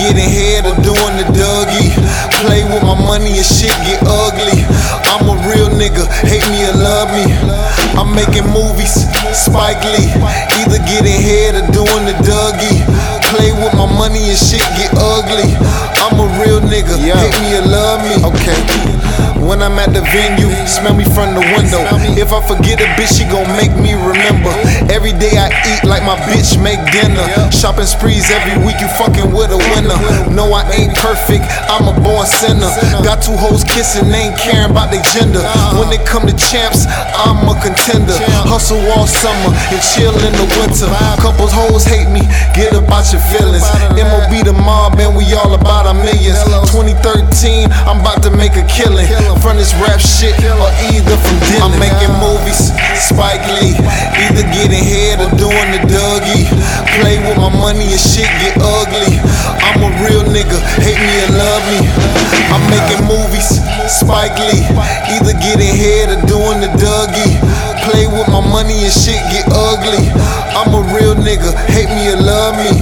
getting head or doing the Dougie. Play with my money and shit get ugly. I'm a real nigga, hate me or love me. I'm making movies, Spike Lee. Either getting head or doing the Dougie. Play with my money and shit get ugly. I'm a real nigga, hate me or love me. Okay. When I'm at the venue, smell me from the window. If I forget a bitch, she gon' make me remember. Every day I eat like my bitch make dinner. Shopping sprees every week, you fucking with a winner. No, I ain't perfect, I'm a born sinner. Got two hoes kissing, ain't caring about their gender. When it come to champs, I'm a contender. Hustle all summer and chill in the winter. Couples hoes hate me, get about your feelings. MOB the mob, man, we all about our millions. 2013, I'm about a killing from this rap shit or either from dealing. I'm making movies, Spike Lee, either getting head or doing the Dougie. Play with my money and shit get ugly. I'm a real nigga, hate me or love me. I'm making movies, Spike Lee, either getting head or doing the Dougie. Play with my money and shit get ugly. I'm a real nigga, hate me or love me.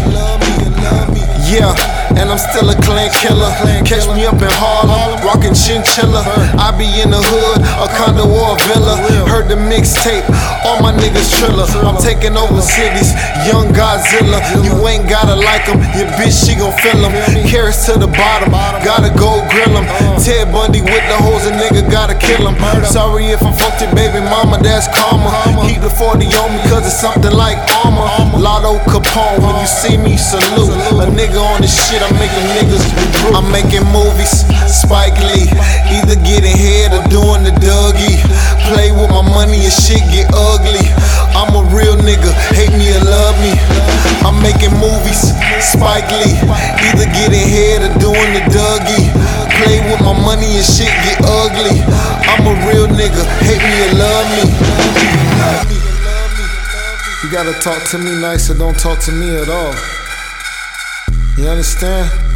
Yeah. And I'm still a clan killer. Catch me up in Harlem, rockin' chinchilla. I be in the hood, a condo or a villa. Heard the mixtape, all my niggas triller. I'm taking over cities, young Godzilla. You ain't gotta like him, your bitch, she gon' feel him. Carats to the bottom, gotta go grill him. Ted Bundy with the hoes, a nigga gotta kill him. Sorry if I fucked your baby mama, that's karma. Keep the 40 on me, cause it's something like armor. Lotto Capone, when you see me, salute. A nigga on this shit, I'm making niggas. I'm making movies, Spike Lee. Either getting head or doing the Dougie. Play with my money and shit get ugly. I'm a real nigga, hate me or love me. I'm making movies, Spike Lee. Either getting head or doing the Dougie. Play with my money and shit get ugly. I'm a real nigga, You gotta talk to me nice or don't talk to me at all. You understand?